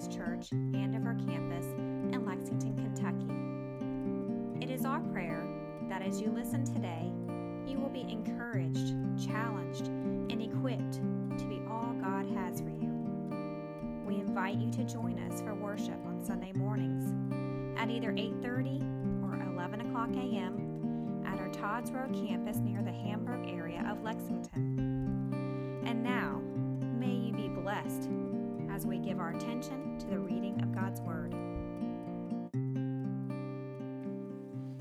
Baptist Church and of our campus in Lexington, Kentucky. It is our prayer that as you listen today, you will be encouraged, challenged, and equipped to be all God has for you. We invite you to join us for worship on Sunday mornings at either 8:30 or 11 o'clock a.m. at our Todd's Road campus near the Hamburg area of Lexington. And now, may you be blessed as we give our attention to the reading of God's Word.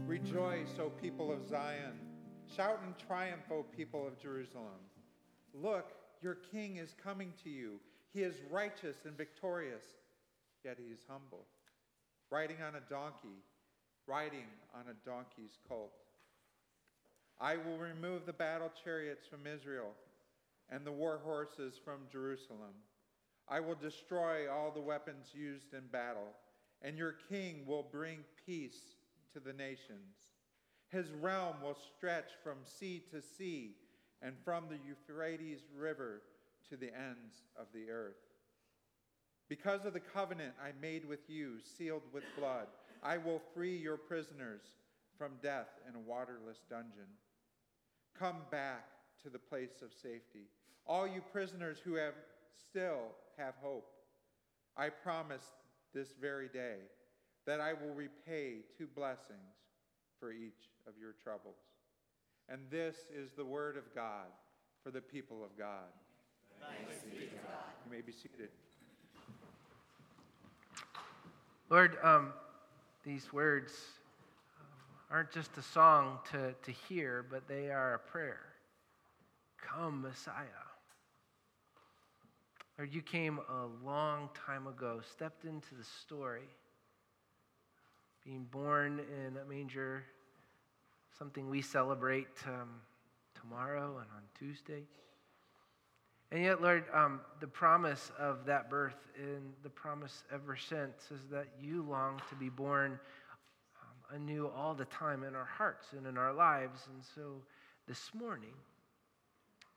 Rejoice, O people of Zion. Shout in triumph, O people of Jerusalem. Look, your king is coming to you. He is righteous and victorious, yet he is humble, riding on a donkey, riding on a donkey's colt. I will remove the battle chariots from Israel and the war horses from Jerusalem. I will destroy all the weapons used in battle, and your king will bring peace to the nations. His realm will stretch from sea to sea and from the Euphrates River to the ends of the earth. Because of the covenant I made with you, sealed with blood, I will free your prisoners from death in a waterless dungeon. Come back to the place of safety, all you prisoners who have still have hope. I promise this very day that I will repay two blessings for each of your troubles. And this is the word of God for the people of God. Thanks be to God. You may be seated. Lord, um, these words um, aren't just a song to, to hear, but they are a prayer. Come, Messiah. Lord, you came a long time ago, stepped into the story, being born in a manger, something we celebrate um, tomorrow and on Tuesday. And yet, Lord, um, the promise of that birth and the promise ever since is that you long to be born um, anew all the time in our hearts and in our lives. And so this morning,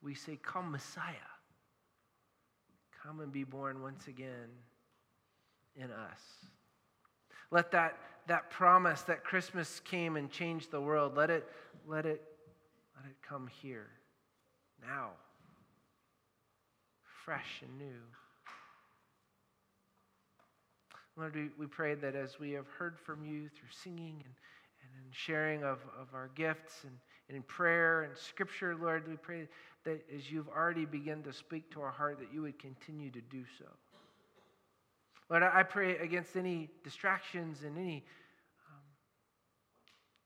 we say, Come, Messiah. Come and be born once again in us. Let that, that promise that Christmas came and changed the world, let it, let it, let it come here, now fresh and new. Lord, we, we pray that as we have heard from you through singing and, and in sharing of, of our gifts and, and in prayer and scripture, Lord, we pray that as you've already begun to speak to our heart, that you would continue to do so. Lord, I pray against any distractions and any, um,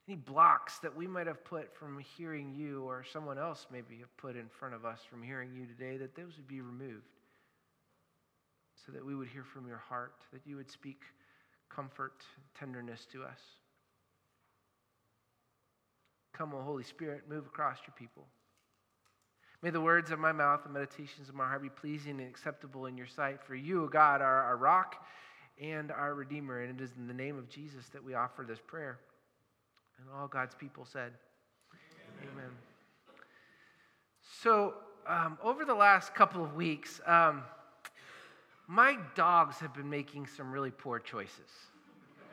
any blocks that we might have put from hearing you or someone else maybe have put in front of us from hearing you today, that those would be removed so that we would hear from your heart, that you would speak comfort, tenderness to us. Come, O Holy Spirit, move across your people. May the words of my mouth and meditations of my heart be pleasing and acceptable in your sight. For you, O God, are our rock and our Redeemer. And it is in the name of Jesus that we offer this prayer. And all God's people said, Amen. Amen. So, um, over the last couple of weeks, um, my dogs have been making some really poor choices.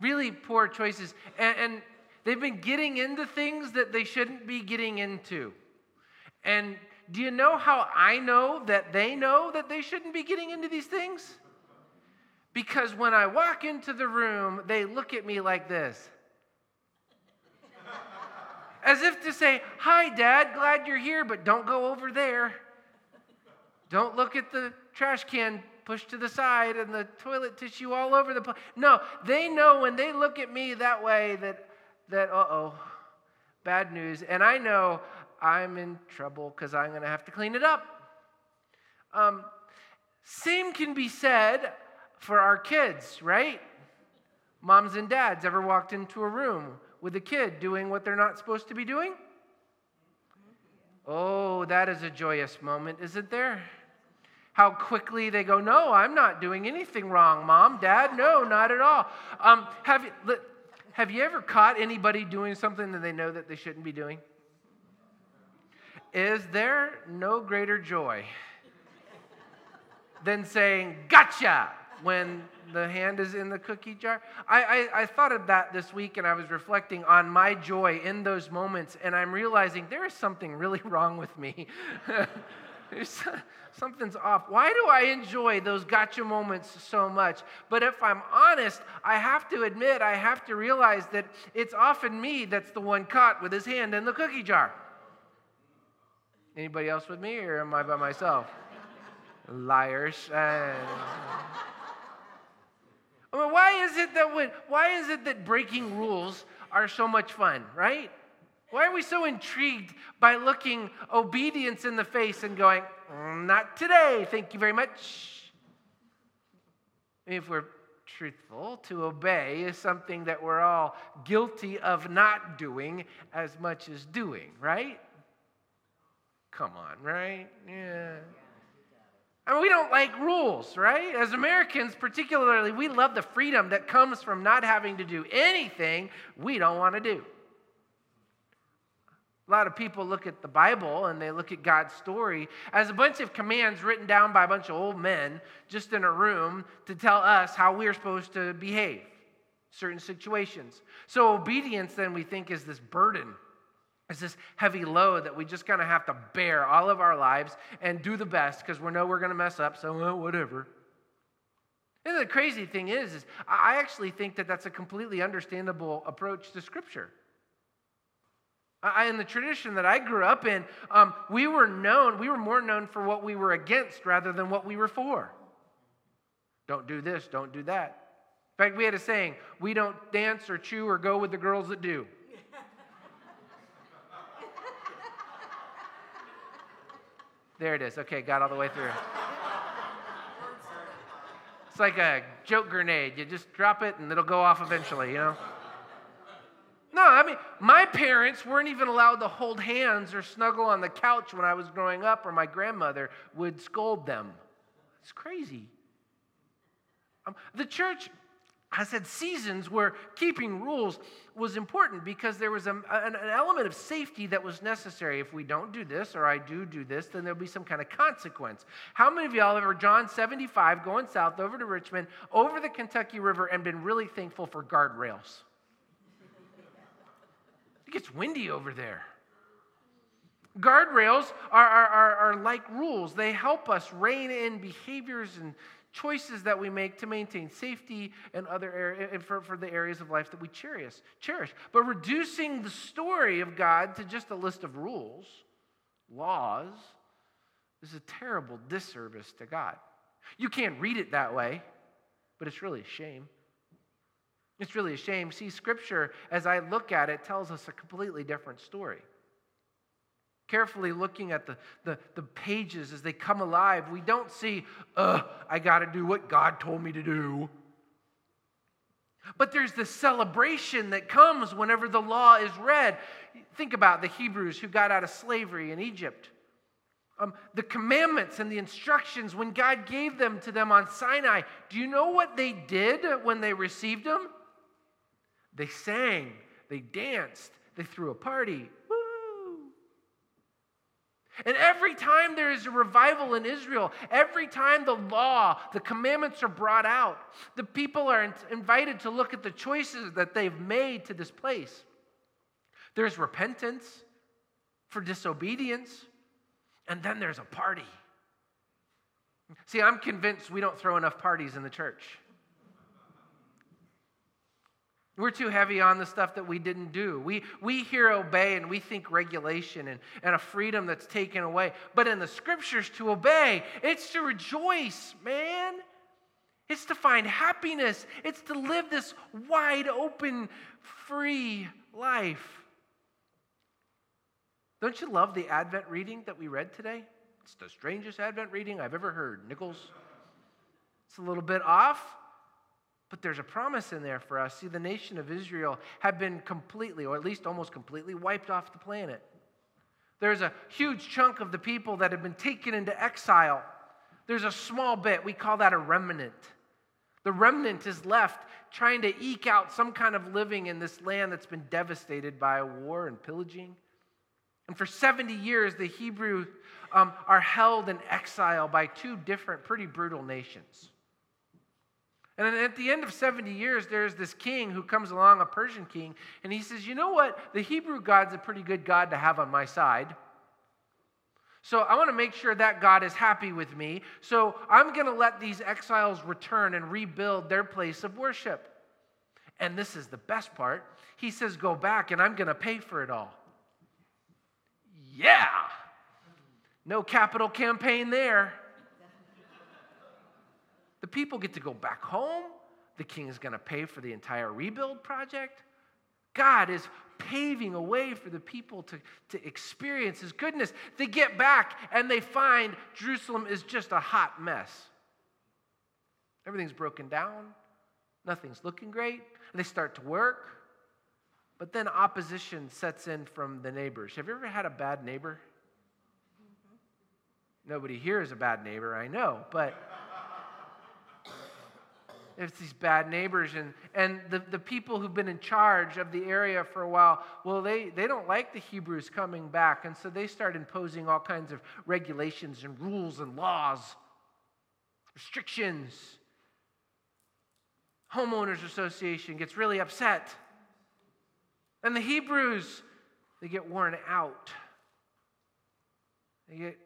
really poor choices. And, and They've been getting into things that they shouldn't be getting into. And do you know how I know that they know that they shouldn't be getting into these things? Because when I walk into the room, they look at me like this. As if to say, Hi, Dad, glad you're here, but don't go over there. Don't look at the trash can pushed to the side and the toilet tissue all over the place. No, they know when they look at me that way that that, uh oh, bad news. And I know I'm in trouble because I'm going to have to clean it up. Um, same can be said for our kids, right? Moms and dads ever walked into a room with a kid doing what they're not supposed to be doing? Oh, that is a joyous moment, isn't there? How quickly they go, No, I'm not doing anything wrong, mom, dad. No, not at all. Um, have you, have you ever caught anybody doing something that they know that they shouldn't be doing? Is there no greater joy than saying, gotcha, when the hand is in the cookie jar. I, I, I, thought of that this week and I was reflecting on my joy in those moments, and I'm realizing there is something really wrong with me. something's off. Why do I enjoy those gotcha moments so much? But if I'm honest, I have to admit, I have to realize that it's often me that's the one caught with his hand in the cookie jar. Anybody else with me, or am I by myself? Liars. Uh, I mean, why is it that when, why is it that breaking rules are so much fun, right? Why are we so intrigued by looking obedience in the face and going, mm, not today, thank you very much? If we're truthful, to obey is something that we're all guilty of not doing as much as doing, right? Come on, right? Yeah. I mean, we don't like rules, right? As Americans, particularly, we love the freedom that comes from not having to do anything we don't want to do. A lot of people look at the Bible and they look at God's story as a bunch of commands written down by a bunch of old men just in a room to tell us how we're supposed to behave certain situations. So obedience then we think is this burden it's this heavy load that we just kind of have to bear all of our lives and do the best because we know we're going to mess up, so well, whatever. And the crazy thing is, is I actually think that that's a completely understandable approach to Scripture. I, in the tradition that I grew up in, um, we were known, we were more known for what we were against rather than what we were for. Don't do this, don't do that. In fact, we had a saying we don't dance or chew or go with the girls that do. There it is. Okay, got all the way through. It's like a joke grenade. You just drop it and it'll go off eventually, you know? No, I mean, my parents weren't even allowed to hold hands or snuggle on the couch when I was growing up, or my grandmother would scold them. It's crazy. Um, the church has had seasons where keeping rules was important because there was a, an, an, element of safety that was necessary. If we don't do this or I do do this, then there'll be some kind of consequence. How many of y'all have ever John 75 going south over to Richmond, over the Kentucky River, and been really thankful for guardrails? Gets windy over there. Guardrails are, are, are, are like rules. They help us rein in behaviors and choices that we make to maintain safety and other areas and for, for the areas of life that we cherish cherish but reducing the story of god to just a list of rules laws is a terrible disservice to god you can't read it that way but it's really a shame it's really a shame see scripture as i look at it tells us a completely different story carefully looking at the, the, the, pages as they come alive, we don't see, uh, I got to do what God told me to do. But there's this celebration that comes whenever the law is read. Think about the Hebrews who got out of slavery in Egypt. Um, the commandments and the instructions, when God gave them to them on Sinai, do you know what they did when they received them? They sang, they danced, they threw a party. And every time there is a revival in Israel, every time the law, the commandments are brought out, the people are invited to look at the choices that they've made to this place. There's repentance for disobedience, and then there's a party. See, I'm convinced we don't throw enough parties in the church. We're too heavy on the stuff that we didn't do. We, we hear obey and we think regulation and, and a freedom that's taken away. But in the scriptures, to obey, it's to rejoice, man. It's to find happiness. It's to live this wide open, free life. Don't you love the Advent reading that we read today? It's the strangest Advent reading I've ever heard. Nichols? It's a little bit off. But there's a promise in there for us. See, the nation of Israel had been completely, or at least almost completely, wiped off the planet. There's a huge chunk of the people that have been taken into exile. There's a small bit, we call that a remnant. The remnant is left trying to eke out some kind of living in this land that's been devastated by war and pillaging. And for 70 years, the Hebrews um, are held in exile by two different, pretty brutal nations. And at the end of 70 years, there's this king who comes along, a Persian king, and he says, You know what? The Hebrew God's a pretty good God to have on my side. So I want to make sure that God is happy with me. So I'm going to let these exiles return and rebuild their place of worship. And this is the best part. He says, Go back and I'm going to pay for it all. Yeah. No capital campaign there. The people get to go back home. The king is going to pay for the entire rebuild project. God is paving a way for the people to, to experience his goodness. They get back and they find Jerusalem is just a hot mess. Everything's broken down, nothing's looking great. And they start to work, but then opposition sets in from the neighbors. Have you ever had a bad neighbor? Nobody here is a bad neighbor, I know, but it's these bad neighbors and, and the, the people who've been in charge of the area for a while well they, they don't like the hebrews coming back and so they start imposing all kinds of regulations and rules and laws restrictions. Homeowners association gets really upset. And the hebrews they get worn out. They get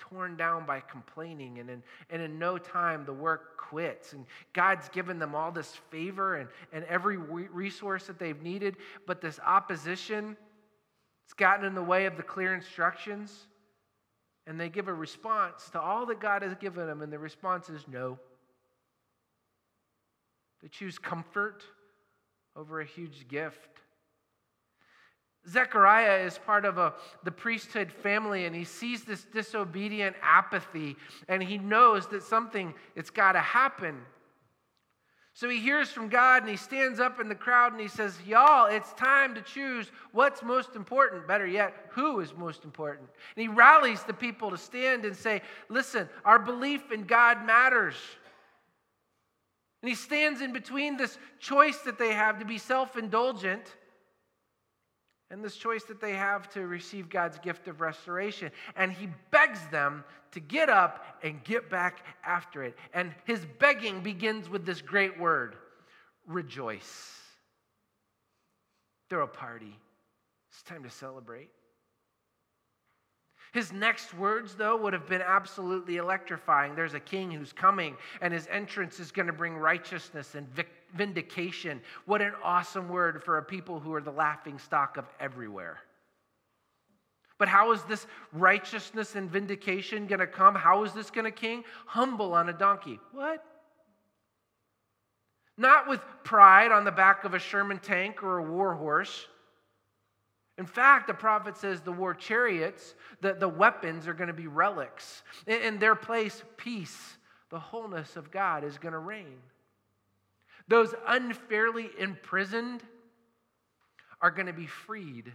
torn down by complaining, and in, and in no time the work quits. And God's given them all this favor and, and every resource that they've needed, but this opposition, it's gotten in the way of the clear instructions. And they give a response to all that God has given them, and the response is no. They choose comfort over a huge gift. Zechariah is part of a, the priesthood family and he sees this disobedient apathy and he knows that something it's got to happen. So he hears from God and he stands up in the crowd and he says, Y'all, it's time to choose what's most important. Better yet, who is most important. And he rallies the people to stand and say, Listen, our belief in God matters. And he stands in between this choice that they have to be self indulgent and this choice that they have to receive God's gift of restoration. And he begs them to get up and get back after it. And his begging begins with this great word rejoice. Throw a party. It's time to celebrate. His next words, though, would have been absolutely electrifying. There's a king who's coming, and his entrance is going to bring righteousness and vindication. What an awesome word for a people who are the laughing stock of everywhere. But how is this righteousness and vindication going to come? How is this going to king? Humble on a donkey. What? Not with pride on the back of a Sherman tank or a war horse in fact, the prophet says the war chariots, the, the weapons are going to be relics. In, in their place, peace, the wholeness of God is going to reign. Those unfairly imprisoned are going to be freed.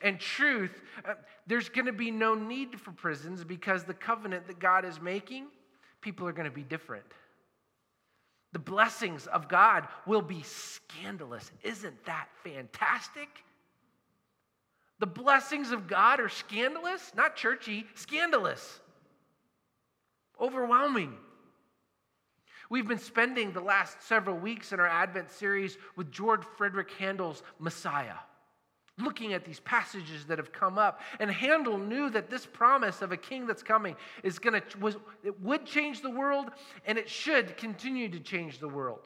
And truth, uh, there's going to be no need for prisons because the covenant that God is making, people are going to be different. The blessings of God will be scandalous. Isn't that fantastic? The blessings of God are scandalous, not churchy, scandalous, overwhelming. We've been spending the last several weeks in our Advent series with George Frideric Handel's Messiah, looking at these passages that have come up. And Handel knew that this promise of a king that's coming is going to was it would change the world and it should continue to change the world.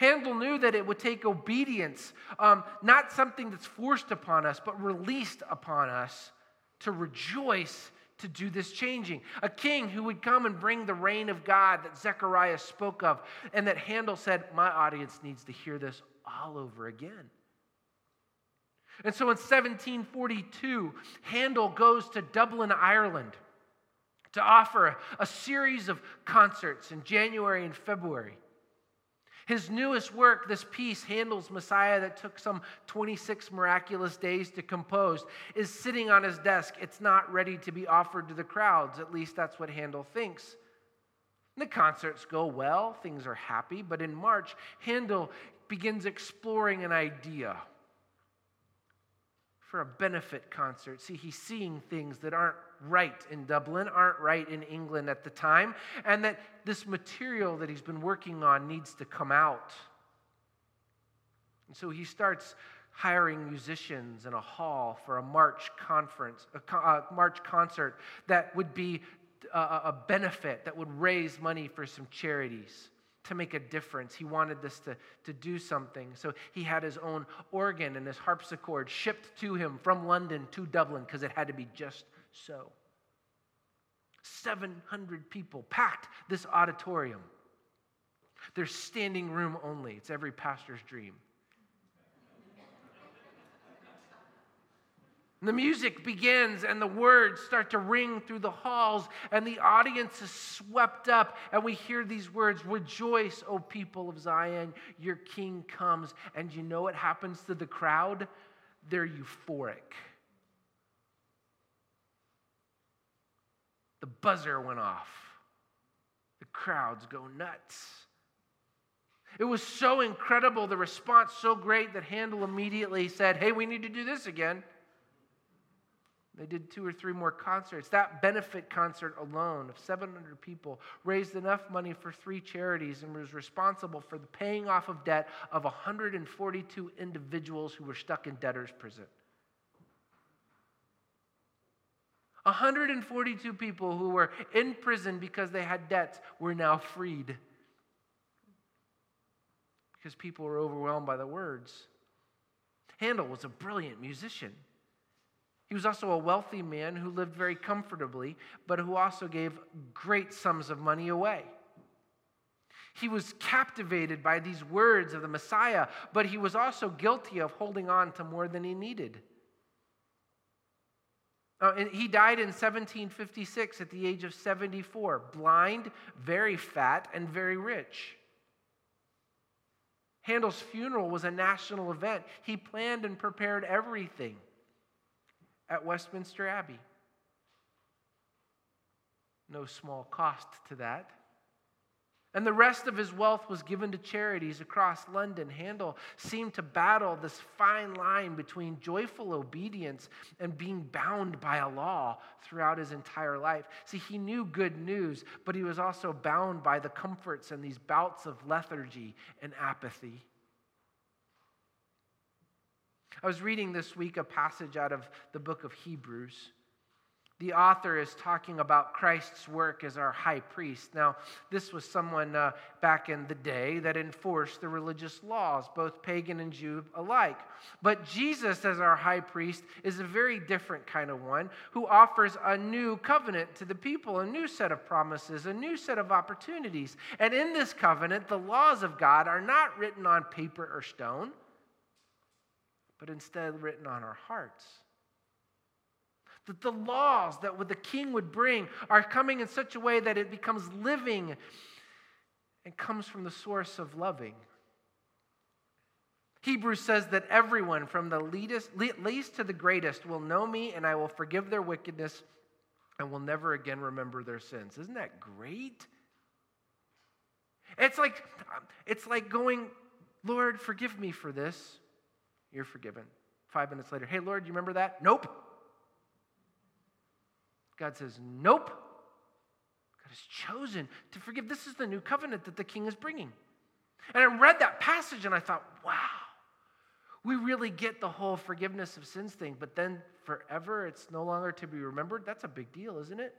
Handel knew that it would take obedience, um, not something that's forced upon us, but released upon us to rejoice to do this changing. A king who would come and bring the reign of God that Zechariah spoke of, and that Handel said, My audience needs to hear this all over again. And so in 1742, Handel goes to Dublin, Ireland to offer a series of concerts in January and February. His newest work, this piece, Handel's Messiah that took some 26 miraculous days to compose, is sitting on his desk. It's not ready to be offered to the crowds. At least that's what Handel thinks. The concerts go well, things are happy, but in March, Handel begins exploring an idea. For a benefit concert. See, he's seeing things that aren't right in Dublin, aren't right in England at the time, and that this material that he's been working on needs to come out. And so he starts hiring musicians in a hall for a March conference, a, a March concert that would be uh, a, a benefit that would raise money for some charities to make a difference. He wanted this to, to do something. So he had his own organ and his harpsichord shipped to him from London to Dublin because it had to be just so. 700 people packed this auditorium. There's standing room only. It's every pastor's dream. The music begins and the words start to ring through the halls, and the audience is swept up. And we hear these words Rejoice, O people of Zion, your king comes. And you know what happens to the crowd? They're euphoric. The buzzer went off, the crowds go nuts. It was so incredible, the response so great that Handel immediately said, Hey, we need to do this again. They did two or three more concerts. That benefit concert alone of 700 people raised enough money for three charities and was responsible for the paying off of debt of 142 individuals who were stuck in debtor's prison. 142 people who were in prison because they had debts were now freed. Because people were overwhelmed by the words. Handel was a brilliant musician. He was also a wealthy man who lived very comfortably, but who also gave great sums of money away. He was captivated by these words of the Messiah, but he was also guilty of holding on to more than he needed. Uh, and he died in 1756 at the age of 74, blind, very fat, and very rich. Handel's funeral was a national event. He planned and prepared everything at Westminster Abbey. No small cost to that. And the rest of his wealth was given to charities across London. Handel seemed to battle this fine line between joyful obedience and being bound by a law throughout his entire life. See, he knew good news, but he was also bound by the comforts and these bouts of lethargy and apathy. I was reading this week a passage out of the book of Hebrews. The author is talking about Christ's work as our high priest. Now, this was someone uh, back in the day that enforced the religious laws, both pagan and Jew alike. But Jesus, as our high priest, is a very different kind of one who offers a new covenant to the people, a new set of promises, a new set of opportunities. And in this covenant, the laws of God are not written on paper or stone but instead written on our hearts. That the laws that the king would bring are coming in such a way that it becomes living and comes from the source of loving. Hebrews says that everyone, from the least to the greatest, will know me and I will forgive their wickedness and will never again remember their sins. Isn't that great? It's like, it's like going, Lord, forgive me for this. You're forgiven. Five minutes later, hey, Lord, you remember that? Nope. God says, nope. God has chosen to forgive. This is the new covenant that the king is bringing. And I read that passage and I thought, wow, we really get the whole forgiveness of sins thing, but then forever it's no longer to be remembered. That's a big deal, isn't it?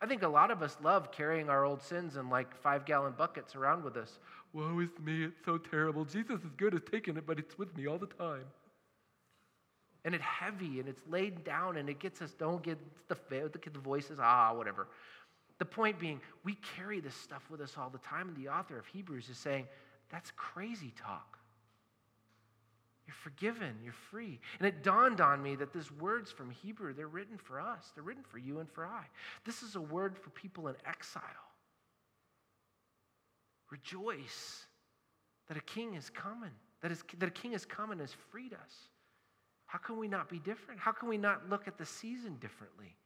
I think a lot of us love carrying our old sins in like five gallon buckets around with us. Woe is me, it's so terrible. Jesus is good at taking it, but it's with me all the time. And it's heavy and it's laid down and it gets us, don't get the, the voices, ah, whatever. The point being, we carry this stuff with us all the time. And the author of Hebrews is saying, that's crazy talk. You're forgiven, you're free. And it dawned on me that these words from Hebrew, they're written for us, they're written for you and for I. This is a word for people in exile. Rejoice that a king is coming, that, is, that a king is coming and has freed us. How can we not be different? How can we not look at the season differently?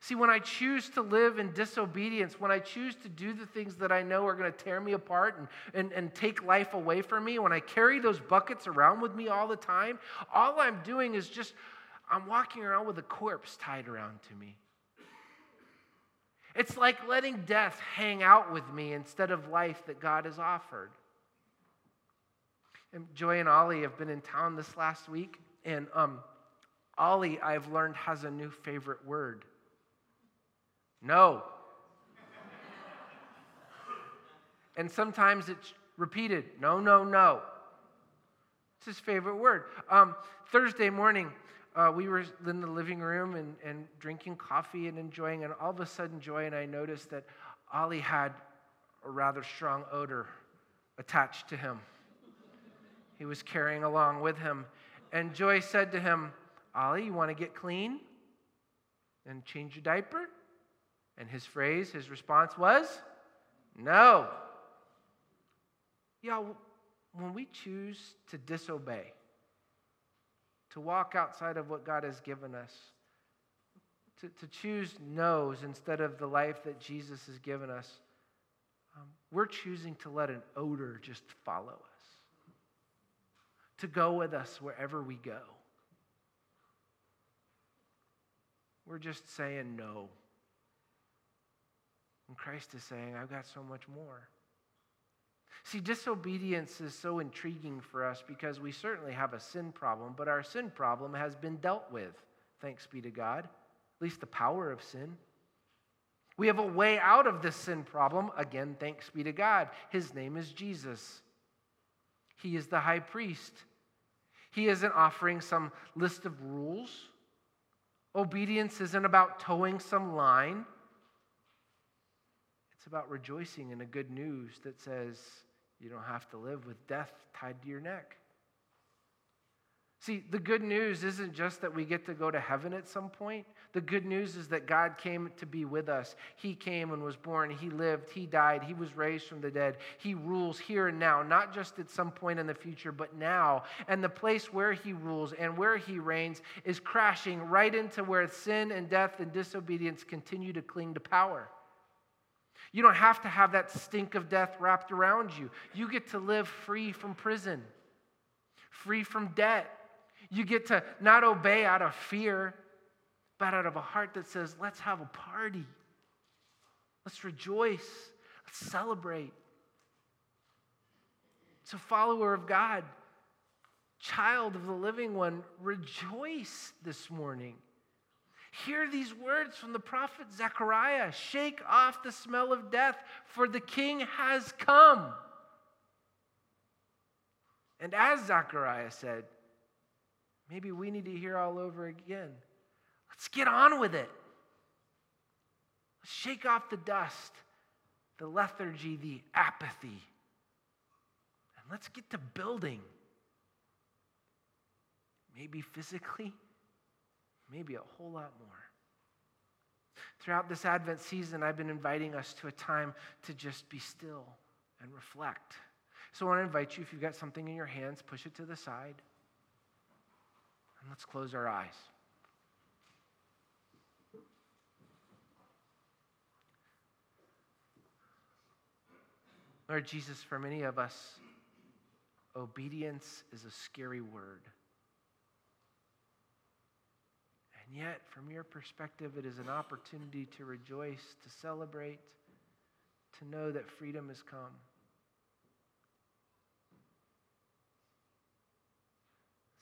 See, when I choose to live in disobedience, when I choose to do the things that I know are going to tear me apart and, and, and take life away from me, when I carry those buckets around with me all the time, all I'm doing is just, I'm walking around with a corpse tied around to me. It's like letting death hang out with me instead of life that God has offered. And Joy and Ollie have been in town this last week, and um, Ollie, I've learned, has a new favorite word no. and sometimes it's repeated no, no, no. It's his favorite word. Um, Thursday morning, uh, we were in the living room and, and drinking coffee and enjoying, and all of a sudden, Joy and I noticed that Ollie had a rather strong odor attached to him. He was carrying along with him. And Joy said to him, Ollie, you want to get clean and change your diaper? And his phrase, his response was, No. Yeah, when we choose to disobey, to walk outside of what God has given us, to, to choose no's instead of the life that Jesus has given us, um, we're choosing to let an odor just follow us, to go with us wherever we go. We're just saying no. And Christ is saying, I've got so much more. See, disobedience is so intriguing for us because we certainly have a sin problem, but our sin problem has been dealt with, thanks be to God, at least the power of sin. We have a way out of this sin problem, again, thanks be to God. His name is Jesus. He is the high priest. He isn't offering some list of rules. Obedience isn't about toeing some line. It's about rejoicing in a good news that says you don't have to live with death tied to your neck. See, the good news isn't just that we get to go to heaven at some point. The good news is that God came to be with us. He came and was born. He lived. He died. He was raised from the dead. He rules here and now, not just at some point in the future, but now. And the place where He rules and where He reigns is crashing right into where sin and death and disobedience continue to cling to power. You don't have to have that stink of death wrapped around you. You get to live free from prison, free from debt. You get to not obey out of fear, but out of a heart that says, let's have a party. Let's rejoice. Let's celebrate. So, follower of God, child of the living one, rejoice this morning. Hear these words from the prophet Zechariah Shake off the smell of death, for the king has come. And as Zechariah said, maybe we need to hear all over again. Let's get on with it. Let's shake off the dust, the lethargy, the apathy. And let's get to building. Maybe physically maybe a whole lot more. Throughout this Advent season, I've been inviting us to a time to just be still and reflect. So I want to invite you, if you've got something in your hands, push it to the side. And let's close our eyes. Lord Jesus, for many of us, obedience is a scary word. And yet, from your perspective, it is an opportunity to rejoice, to celebrate, to know that freedom has come.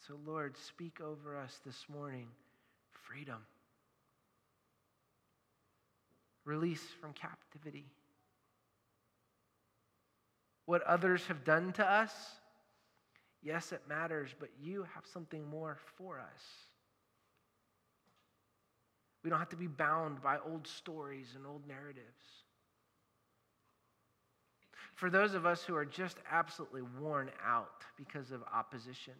So, Lord, speak over us this morning freedom, release from captivity. What others have done to us, yes, it matters, but you have something more for us. We don't have to be bound by old stories and old narratives. For those of us who are just absolutely worn out because of opposition,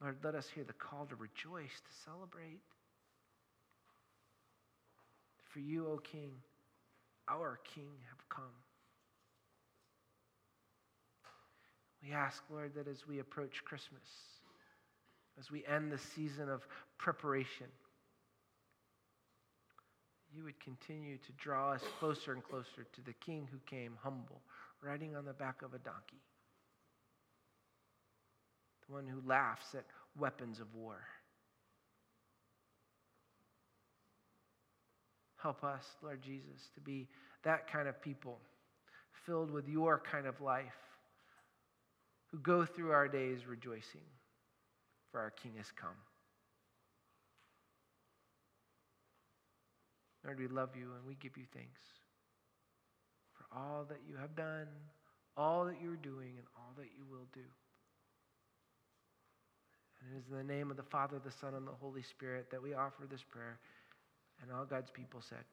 Lord, let us hear the call to rejoice, to celebrate. For you, O King, our King, have come. We ask, Lord, that as we approach Christmas, as we end the season of preparation, you would continue to draw us closer and closer to the King who came humble, riding on the back of a donkey, the one who laughs at weapons of war. Help us, Lord Jesus, to be that kind of people, filled with your kind of life, who go through our days rejoicing, for our King has come. Lord, we love you and we give you thanks for all that you have done, all that you're doing, and all that you will do. And it is in the name of the Father, the Son, and the Holy Spirit that we offer this prayer. And all God's people said,